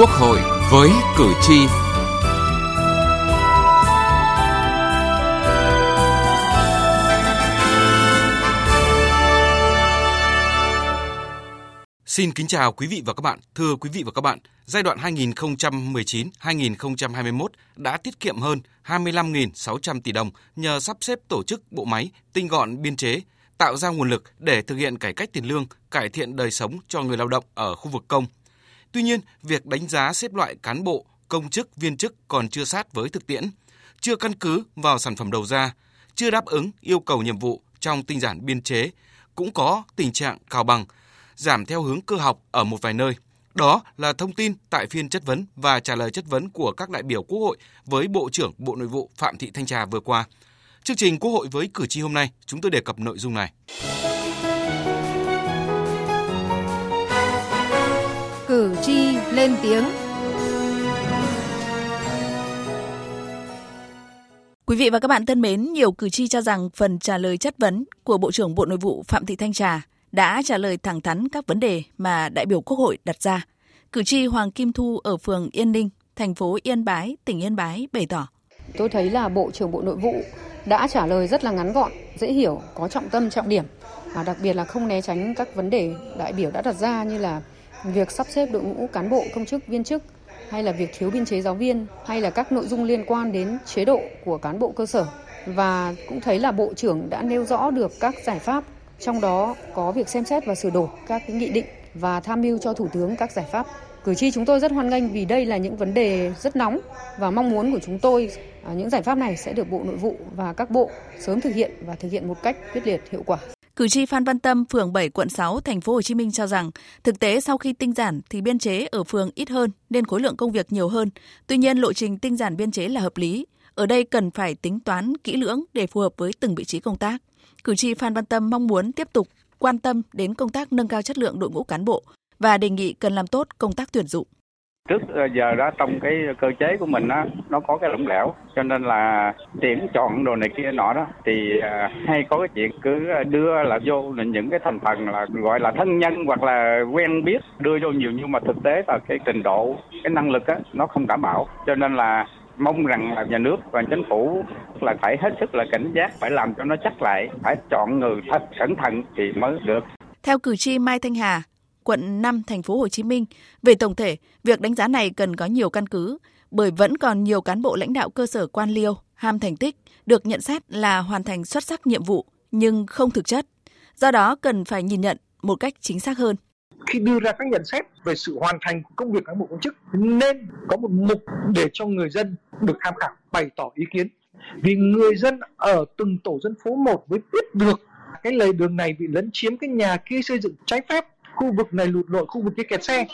Quốc hội với cử tri. Xin kính chào quý vị và các bạn. Thưa quý vị và các bạn, giai đoạn 2019-2021 đã tiết kiệm hơn 25.600 tỷ đồng nhờ sắp xếp tổ chức bộ máy, tinh gọn biên chế, tạo ra nguồn lực để thực hiện cải cách tiền lương, cải thiện đời sống cho người lao động ở khu vực công. Tuy nhiên, việc đánh giá xếp loại cán bộ, công chức, viên chức còn chưa sát với thực tiễn, chưa căn cứ vào sản phẩm đầu ra, chưa đáp ứng yêu cầu nhiệm vụ trong tinh giản biên chế, cũng có tình trạng cào bằng, giảm theo hướng cơ học ở một vài nơi. Đó là thông tin tại phiên chất vấn và trả lời chất vấn của các đại biểu Quốc hội với Bộ trưởng Bộ Nội vụ Phạm Thị Thanh Trà vừa qua. Chương trình Quốc hội với cử tri hôm nay, chúng tôi đề cập nội dung này. Tri lên tiếng. Quý vị và các bạn thân mến, nhiều cử tri cho rằng phần trả lời chất vấn của Bộ trưởng Bộ Nội vụ Phạm Thị Thanh Trà đã trả lời thẳng thắn các vấn đề mà đại biểu Quốc hội đặt ra. Cử tri Hoàng Kim Thu ở phường Yên Ninh, thành phố Yên Bái, tỉnh Yên Bái bày tỏ. Tôi thấy là Bộ trưởng Bộ Nội vụ đã trả lời rất là ngắn gọn, dễ hiểu, có trọng tâm trọng điểm và đặc biệt là không né tránh các vấn đề đại biểu đã đặt ra như là việc sắp xếp đội ngũ cán bộ, công chức, viên chức, hay là việc thiếu biên chế giáo viên, hay là các nội dung liên quan đến chế độ của cán bộ cơ sở. Và cũng thấy là bộ trưởng đã nêu rõ được các giải pháp, trong đó có việc xem xét và sửa đổi các cái nghị định và tham mưu cho thủ tướng các giải pháp. Cử tri chúng tôi rất hoan nghênh vì đây là những vấn đề rất nóng và mong muốn của chúng tôi à, những giải pháp này sẽ được bộ nội vụ và các bộ sớm thực hiện và thực hiện một cách quyết liệt, hiệu quả. Cử tri Phan Văn Tâm, phường 7, quận 6, thành phố Hồ Chí Minh cho rằng, thực tế sau khi tinh giản thì biên chế ở phường ít hơn nên khối lượng công việc nhiều hơn. Tuy nhiên lộ trình tinh giản biên chế là hợp lý. Ở đây cần phải tính toán kỹ lưỡng để phù hợp với từng vị trí công tác. Cử tri Phan Văn Tâm mong muốn tiếp tục quan tâm đến công tác nâng cao chất lượng đội ngũ cán bộ và đề nghị cần làm tốt công tác tuyển dụng trước ờ, giờ đó trong cái cơ chế của mình á nó có cái lỏng lẻo cho nên là tuyển chọn đồ này kia nọ đó thì ờ, hay có cái chuyện cứ ờ, đưa là vô là những cái thành phần là gọi là thân nhân hoặc là quen biết đưa vô nhiều nhưng mà thực tế là cái trình độ cái năng lực á nó không đảm bảo. Cho nên là mong rằng là nhà nước và chính phủ là phải hết sức là cảnh giác phải làm cho nó chắc lại phải chọn người thật cẩn thận thì mới được. Theo cử tri Mai Thanh Hà, quận 5 thành phố Hồ Chí Minh. Về tổng thể, việc đánh giá này cần có nhiều căn cứ bởi vẫn còn nhiều cán bộ lãnh đạo cơ sở quan liêu, ham thành tích được nhận xét là hoàn thành xuất sắc nhiệm vụ nhưng không thực chất. Do đó cần phải nhìn nhận một cách chính xác hơn khi đưa ra các nhận xét về sự hoàn thành của công việc cán bộ công chức nên có một mục để cho người dân được tham khảo bày tỏ ý kiến vì người dân ở từng tổ dân phố một mới biết được cái lề đường này bị lấn chiếm cái nhà kia xây dựng trái phép khu vực này lụt lội khu vực kia kẹt xe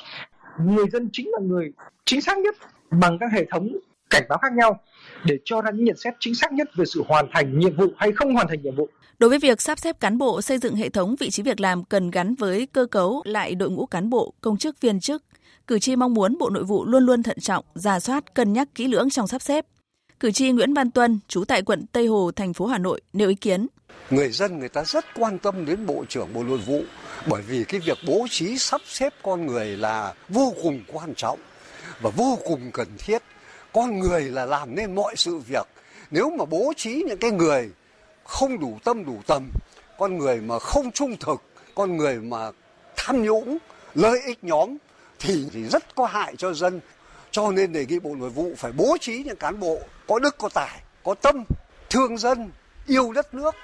người dân chính là người chính xác nhất bằng các hệ thống cảnh báo khác nhau để cho ra những nhận xét chính xác nhất về sự hoàn thành nhiệm vụ hay không hoàn thành nhiệm vụ. Đối với việc sắp xếp cán bộ xây dựng hệ thống vị trí việc làm cần gắn với cơ cấu lại đội ngũ cán bộ, công chức viên chức, cử tri mong muốn Bộ Nội vụ luôn luôn thận trọng, giả soát, cân nhắc kỹ lưỡng trong sắp xếp. Cử tri Nguyễn Văn Tuân, trú tại quận Tây Hồ, thành phố Hà Nội nêu ý kiến. Người dân người ta rất quan tâm đến Bộ trưởng Bộ Nội vụ bởi vì cái việc bố trí sắp xếp con người là vô cùng quan trọng và vô cùng cần thiết. Con người là làm nên mọi sự việc. Nếu mà bố trí những cái người không đủ tâm đủ tầm con người mà không trung thực con người mà tham nhũng lợi ích nhóm thì, thì rất có hại cho dân. Cho nên đề nghị bộ nội vụ phải bố trí những cán bộ có đức có tài có tâm thương dân yêu đất nước.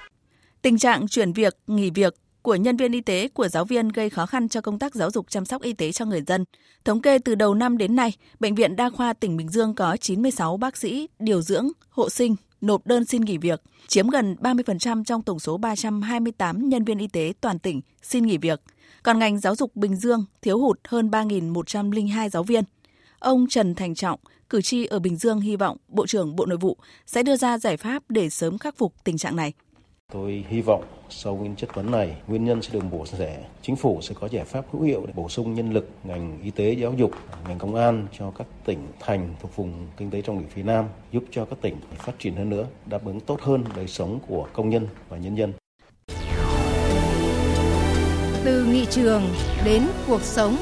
Tình trạng chuyển việc nghỉ việc của nhân viên y tế, của giáo viên gây khó khăn cho công tác giáo dục chăm sóc y tế cho người dân. Thống kê từ đầu năm đến nay, Bệnh viện Đa khoa tỉnh Bình Dương có 96 bác sĩ, điều dưỡng, hộ sinh nộp đơn xin nghỉ việc, chiếm gần 30% trong tổng số 328 nhân viên y tế toàn tỉnh xin nghỉ việc. Còn ngành giáo dục Bình Dương thiếu hụt hơn 3.102 giáo viên. Ông Trần Thành Trọng, cử tri ở Bình Dương hy vọng Bộ trưởng Bộ Nội vụ sẽ đưa ra giải pháp để sớm khắc phục tình trạng này. Tôi hy vọng sau nguyên chất vấn này, nguyên nhân sẽ được bổ sẻ. Chính phủ sẽ có giải pháp hữu hiệu để bổ sung nhân lực ngành y tế, giáo dục, ngành công an cho các tỉnh thành thuộc vùng kinh tế trọng điểm phía Nam, giúp cho các tỉnh phát triển hơn nữa, đáp ứng tốt hơn đời sống của công nhân và nhân dân. Từ nghị trường đến cuộc sống.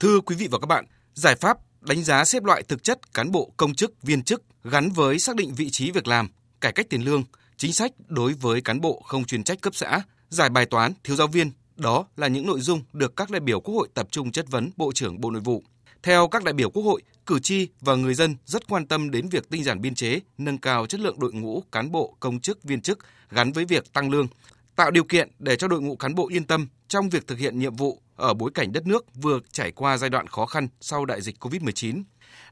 Thưa quý vị và các bạn, giải pháp đánh giá xếp loại thực chất cán bộ công chức viên chức gắn với xác định vị trí việc làm, cải cách tiền lương, chính sách đối với cán bộ không chuyên trách cấp xã, giải bài toán thiếu giáo viên, đó là những nội dung được các đại biểu Quốc hội tập trung chất vấn Bộ trưởng Bộ Nội vụ. Theo các đại biểu Quốc hội, cử tri và người dân rất quan tâm đến việc tinh giản biên chế, nâng cao chất lượng đội ngũ cán bộ, công chức, viên chức gắn với việc tăng lương, tạo điều kiện để cho đội ngũ cán bộ yên tâm trong việc thực hiện nhiệm vụ ở bối cảnh đất nước vừa trải qua giai đoạn khó khăn sau đại dịch COVID-19.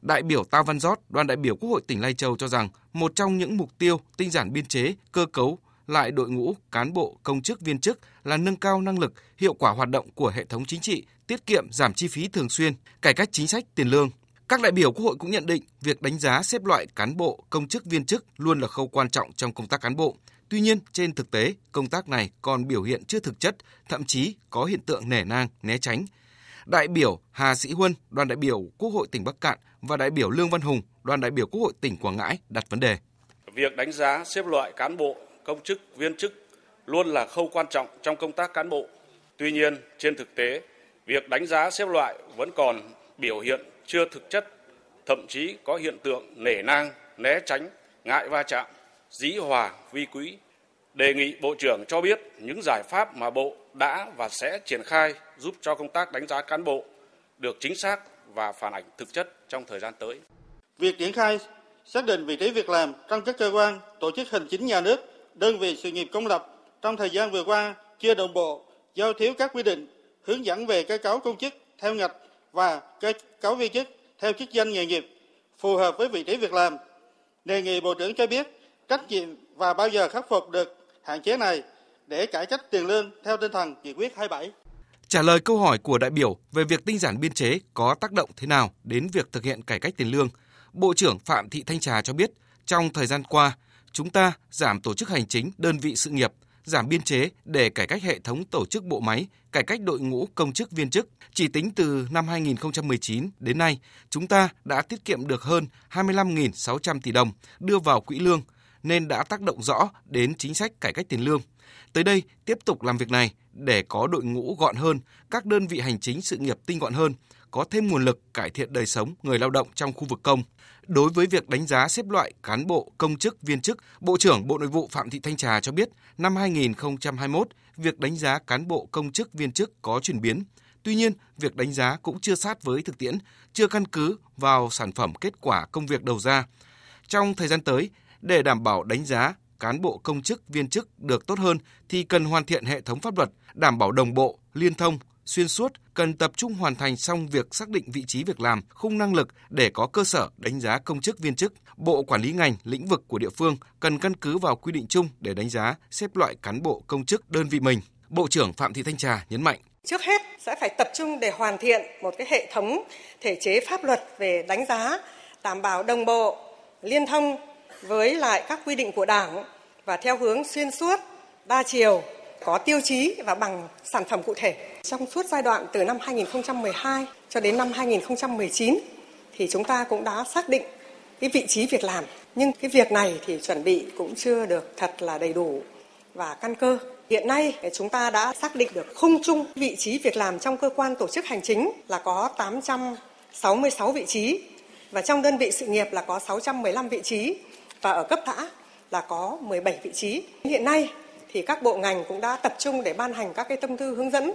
Đại biểu Tao Văn Giót, đoàn đại biểu Quốc hội tỉnh Lai Châu cho rằng một trong những mục tiêu tinh giản biên chế, cơ cấu lại đội ngũ cán bộ, công chức, viên chức là nâng cao năng lực, hiệu quả hoạt động của hệ thống chính trị, tiết kiệm giảm chi phí thường xuyên, cải cách chính sách tiền lương. Các đại biểu Quốc hội cũng nhận định việc đánh giá xếp loại cán bộ, công chức, viên chức luôn là khâu quan trọng trong công tác cán bộ. Tuy nhiên, trên thực tế, công tác này còn biểu hiện chưa thực chất, thậm chí có hiện tượng nể nang, né tránh. Đại biểu Hà Sĩ Huân, đoàn đại biểu Quốc hội tỉnh Bắc Cạn và đại biểu Lương Văn Hùng, đoàn đại biểu Quốc hội tỉnh Quảng Ngãi đặt vấn đề. Việc đánh giá xếp loại cán bộ, công chức, viên chức luôn là khâu quan trọng trong công tác cán bộ. Tuy nhiên, trên thực tế, việc đánh giá xếp loại vẫn còn biểu hiện chưa thực chất, thậm chí có hiện tượng nể nang, né tránh, ngại va chạm, dĩ hòa vi quý. Đề nghị Bộ trưởng cho biết những giải pháp mà Bộ đã và sẽ triển khai giúp cho công tác đánh giá cán bộ được chính xác và phản ảnh thực chất trong thời gian tới. Việc triển khai xác định vị trí việc làm trong các cơ quan, tổ chức hành chính nhà nước, đơn vị sự nghiệp công lập trong thời gian vừa qua chưa đồng bộ do thiếu các quy định hướng dẫn về cơ cấu công chức theo ngạch và cơ cấu viên chức theo chức danh nghề nghiệp phù hợp với vị trí việc làm. Đề nghị Bộ trưởng cho biết trách nhiệm và bao giờ khắc phục được hạn chế này để cải cách tiền lương theo tinh thần nghị quyết 27. Trả lời câu hỏi của đại biểu về việc tinh giản biên chế có tác động thế nào đến việc thực hiện cải cách tiền lương, Bộ trưởng Phạm Thị Thanh Trà cho biết, trong thời gian qua, chúng ta giảm tổ chức hành chính đơn vị sự nghiệp, giảm biên chế để cải cách hệ thống tổ chức bộ máy, cải cách đội ngũ công chức viên chức. Chỉ tính từ năm 2019 đến nay, chúng ta đã tiết kiệm được hơn 25.600 tỷ đồng đưa vào quỹ lương, nên đã tác động rõ đến chính sách cải cách tiền lương. Tới đây, tiếp tục làm việc này để có đội ngũ gọn hơn, các đơn vị hành chính sự nghiệp tinh gọn hơn, có thêm nguồn lực cải thiện đời sống người lao động trong khu vực công. Đối với việc đánh giá xếp loại cán bộ, công chức, viên chức, Bộ trưởng Bộ Nội vụ Phạm Thị Thanh Trà cho biết, năm 2021, việc đánh giá cán bộ, công chức, viên chức có chuyển biến. Tuy nhiên, việc đánh giá cũng chưa sát với thực tiễn, chưa căn cứ vào sản phẩm kết quả công việc đầu ra. Trong thời gian tới, để đảm bảo đánh giá cán bộ công chức viên chức được tốt hơn thì cần hoàn thiện hệ thống pháp luật, đảm bảo đồng bộ, liên thông, xuyên suốt, cần tập trung hoàn thành xong việc xác định vị trí việc làm, khung năng lực để có cơ sở đánh giá công chức viên chức. Bộ quản lý ngành, lĩnh vực của địa phương cần căn cứ vào quy định chung để đánh giá, xếp loại cán bộ công chức đơn vị mình. Bộ trưởng Phạm Thị Thanh Trà nhấn mạnh. Trước hết sẽ phải tập trung để hoàn thiện một cái hệ thống thể chế pháp luật về đánh giá, đảm bảo đồng bộ, liên thông với lại các quy định của Đảng và theo hướng xuyên suốt, đa chiều, có tiêu chí và bằng sản phẩm cụ thể. Trong suốt giai đoạn từ năm 2012 cho đến năm 2019 thì chúng ta cũng đã xác định cái vị trí việc làm. Nhưng cái việc này thì chuẩn bị cũng chưa được thật là đầy đủ và căn cơ. Hiện nay chúng ta đã xác định được khung chung vị trí việc làm trong cơ quan tổ chức hành chính là có 866 vị trí và trong đơn vị sự nghiệp là có 615 vị trí và ở cấp xã là có 17 vị trí. Hiện nay thì các bộ ngành cũng đã tập trung để ban hành các cái tâm thư hướng dẫn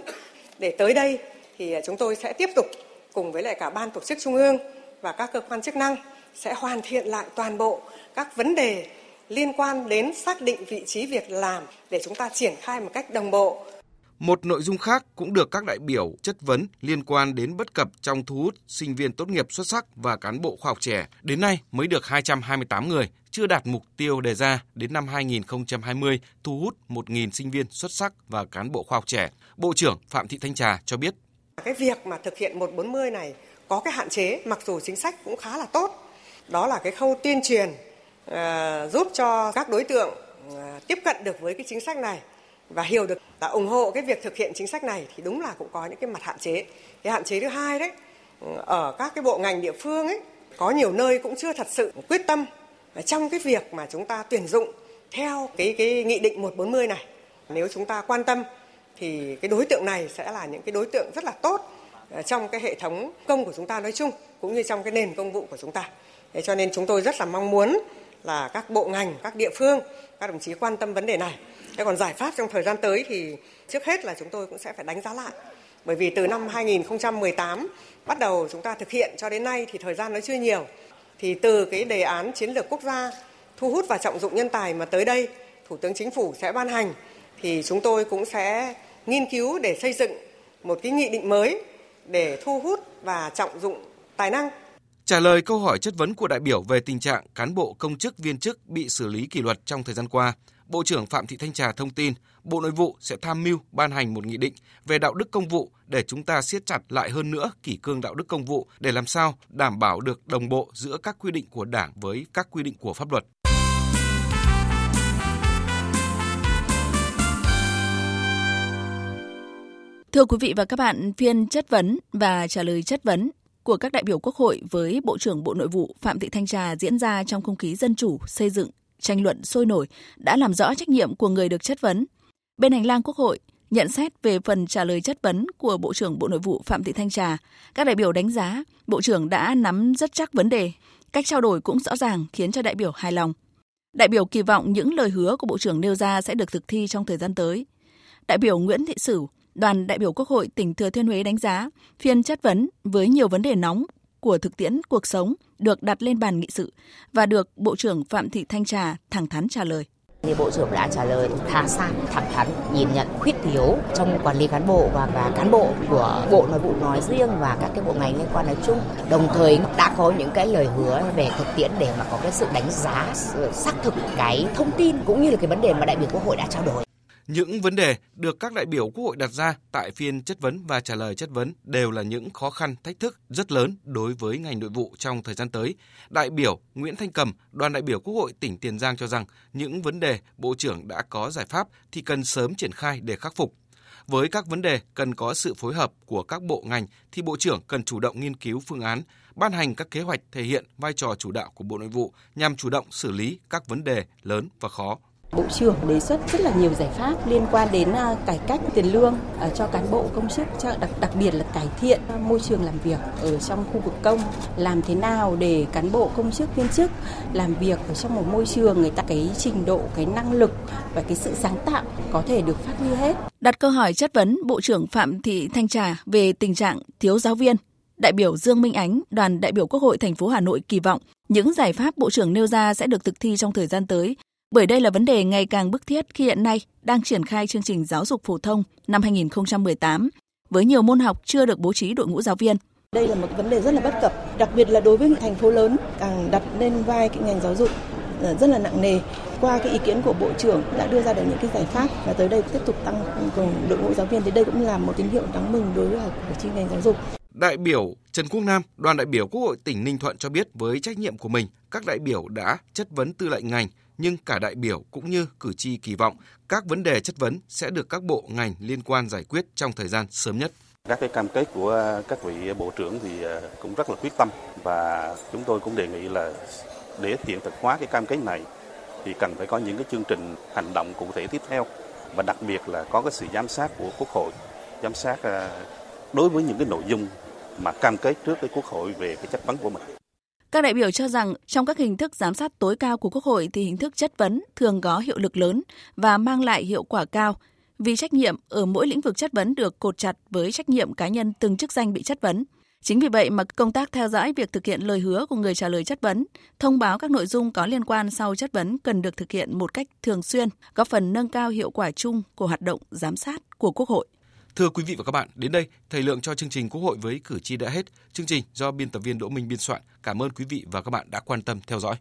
để tới đây thì chúng tôi sẽ tiếp tục cùng với lại cả ban tổ chức trung ương và các cơ quan chức năng sẽ hoàn thiện lại toàn bộ các vấn đề liên quan đến xác định vị trí việc làm để chúng ta triển khai một cách đồng bộ một nội dung khác cũng được các đại biểu chất vấn liên quan đến bất cập trong thu hút sinh viên tốt nghiệp xuất sắc và cán bộ khoa học trẻ. Đến nay mới được 228 người, chưa đạt mục tiêu đề ra đến năm 2020 thu hút 1.000 sinh viên xuất sắc và cán bộ khoa học trẻ. Bộ trưởng Phạm Thị Thanh Trà cho biết. Cái việc mà thực hiện 140 này có cái hạn chế mặc dù chính sách cũng khá là tốt. Đó là cái khâu tuyên truyền uh, giúp cho các đối tượng uh, tiếp cận được với cái chính sách này và hiểu được là ủng hộ cái việc thực hiện chính sách này thì đúng là cũng có những cái mặt hạn chế. Cái hạn chế thứ hai đấy, ở các cái bộ ngành địa phương ấy, có nhiều nơi cũng chưa thật sự quyết tâm trong cái việc mà chúng ta tuyển dụng theo cái cái nghị định 140 này. Nếu chúng ta quan tâm thì cái đối tượng này sẽ là những cái đối tượng rất là tốt ờ, trong cái hệ thống công của chúng ta nói chung cũng như trong cái nền công vụ của chúng ta. Thế cho nên chúng tôi rất là mong muốn là các bộ ngành, các địa phương, các đồng chí quan tâm vấn đề này. Thế còn giải pháp trong thời gian tới thì trước hết là chúng tôi cũng sẽ phải đánh giá lại. Bởi vì từ năm 2018 bắt đầu chúng ta thực hiện cho đến nay thì thời gian nó chưa nhiều. Thì từ cái đề án chiến lược quốc gia thu hút và trọng dụng nhân tài mà tới đây Thủ tướng Chính phủ sẽ ban hành thì chúng tôi cũng sẽ nghiên cứu để xây dựng một cái nghị định mới để thu hút và trọng dụng tài năng. Trả lời câu hỏi chất vấn của đại biểu về tình trạng cán bộ công chức viên chức bị xử lý kỷ luật trong thời gian qua, Bộ trưởng Phạm Thị Thanh Trà thông tin Bộ Nội vụ sẽ tham mưu ban hành một nghị định về đạo đức công vụ để chúng ta siết chặt lại hơn nữa kỷ cương đạo đức công vụ để làm sao đảm bảo được đồng bộ giữa các quy định của Đảng với các quy định của pháp luật. Thưa quý vị và các bạn, phiên chất vấn và trả lời chất vấn của các đại biểu Quốc hội với Bộ trưởng Bộ Nội vụ Phạm Thị Thanh Trà diễn ra trong không khí dân chủ, xây dựng, tranh luận sôi nổi đã làm rõ trách nhiệm của người được chất vấn. Bên hành lang Quốc hội, nhận xét về phần trả lời chất vấn của Bộ trưởng Bộ Nội vụ Phạm Thị Thanh Trà, các đại biểu đánh giá Bộ trưởng đã nắm rất chắc vấn đề, cách trao đổi cũng rõ ràng khiến cho đại biểu hài lòng. Đại biểu kỳ vọng những lời hứa của Bộ trưởng nêu ra sẽ được thực thi trong thời gian tới. Đại biểu Nguyễn Thị Sửu, đoàn đại biểu Quốc hội tỉnh Thừa Thiên Huế đánh giá phiên chất vấn với nhiều vấn đề nóng của thực tiễn cuộc sống được đặt lên bàn nghị sự và được Bộ trưởng Phạm Thị Thanh Trà thẳng thắn trả lời. Như Bộ trưởng đã trả lời khá sang thẳng thắn, nhìn nhận khuyết thiếu trong quản lý cán bộ và, và cán bộ của Bộ Nội vụ nói riêng và các cái bộ ngành liên quan nói chung. Đồng thời đã có những cái lời hứa về thực tiễn để mà có cái sự đánh giá, sự xác thực cái thông tin cũng như là cái vấn đề mà đại biểu Quốc hội đã trao đổi. Những vấn đề được các đại biểu Quốc hội đặt ra tại phiên chất vấn và trả lời chất vấn đều là những khó khăn, thách thức rất lớn đối với ngành nội vụ trong thời gian tới. Đại biểu Nguyễn Thanh Cầm, đoàn đại biểu Quốc hội tỉnh Tiền Giang cho rằng những vấn đề Bộ trưởng đã có giải pháp thì cần sớm triển khai để khắc phục. Với các vấn đề cần có sự phối hợp của các bộ ngành thì Bộ trưởng cần chủ động nghiên cứu phương án, ban hành các kế hoạch thể hiện vai trò chủ đạo của Bộ Nội vụ nhằm chủ động xử lý các vấn đề lớn và khó. Bộ trưởng đề xuất rất là nhiều giải pháp liên quan đến à, cải cách tiền lương à, cho cán bộ công chức, đặc đặc biệt là cải thiện môi trường làm việc ở trong khu vực công, làm thế nào để cán bộ công chức viên chức làm việc ở trong một môi trường người ta cái trình độ, cái năng lực và cái sự sáng tạo có thể được phát huy hết. Đặt câu hỏi chất vấn Bộ trưởng Phạm Thị Thanh Trà về tình trạng thiếu giáo viên, đại biểu Dương Minh Ánh, đoàn đại biểu Quốc hội thành phố Hà Nội kỳ vọng những giải pháp Bộ trưởng nêu ra sẽ được thực thi trong thời gian tới bởi đây là vấn đề ngày càng bức thiết khi hiện nay đang triển khai chương trình giáo dục phổ thông năm 2018 với nhiều môn học chưa được bố trí đội ngũ giáo viên. Đây là một vấn đề rất là bất cập, đặc biệt là đối với thành phố lớn càng đặt lên vai cái ngành giáo dục ờ, rất là nặng nề. Qua cái ý kiến của Bộ trưởng đã đưa ra được những cái giải pháp và tới đây tiếp tục tăng cường đội ngũ giáo viên thì đây cũng là một tín hiệu đáng mừng đối với chi ngành giáo dục. Đại biểu Trần Quốc Nam, đoàn đại biểu Quốc hội tỉnh Ninh Thuận cho biết với trách nhiệm của mình, các đại biểu đã chất vấn tư lệnh ngành nhưng cả đại biểu cũng như cử tri kỳ vọng các vấn đề chất vấn sẽ được các bộ ngành liên quan giải quyết trong thời gian sớm nhất. Các cái cam kết của các vị bộ trưởng thì ờ, cũng rất là quyết tâm và chúng tôi cũng đề nghị là để hiện thực hóa cái cam kết này thì cần phải có những cái chương trình hành động cụ thể tiếp theo và đặc biệt là có cái sự giám sát của Quốc hội, giám sát ờ, đối với những cái nội dung mà cam kết trước với Quốc hội về cái chất vấn của mình. Các đại biểu cho rằng trong các hình thức giám sát tối cao của Quốc hội thì hình thức chất vấn thường có hiệu lực lớn và mang lại hiệu quả cao vì trách nhiệm ở mỗi lĩnh vực chất vấn được cột chặt với trách nhiệm cá nhân từng chức danh bị chất vấn. Chính vì vậy mà công tác theo dõi việc thực hiện lời hứa của người trả lời chất vấn, thông báo các nội dung có liên quan sau chất vấn cần được thực hiện một cách thường xuyên, góp phần nâng cao hiệu quả chung của hoạt động giám sát của Quốc hội. Thưa quý vị và các bạn, đến đây thời lượng cho chương trình Quốc hội với cử tri đã hết. Chương trình do biên tập viên Đỗ Minh biên soạn. Cảm ơn quý vị và các bạn đã quan tâm theo dõi.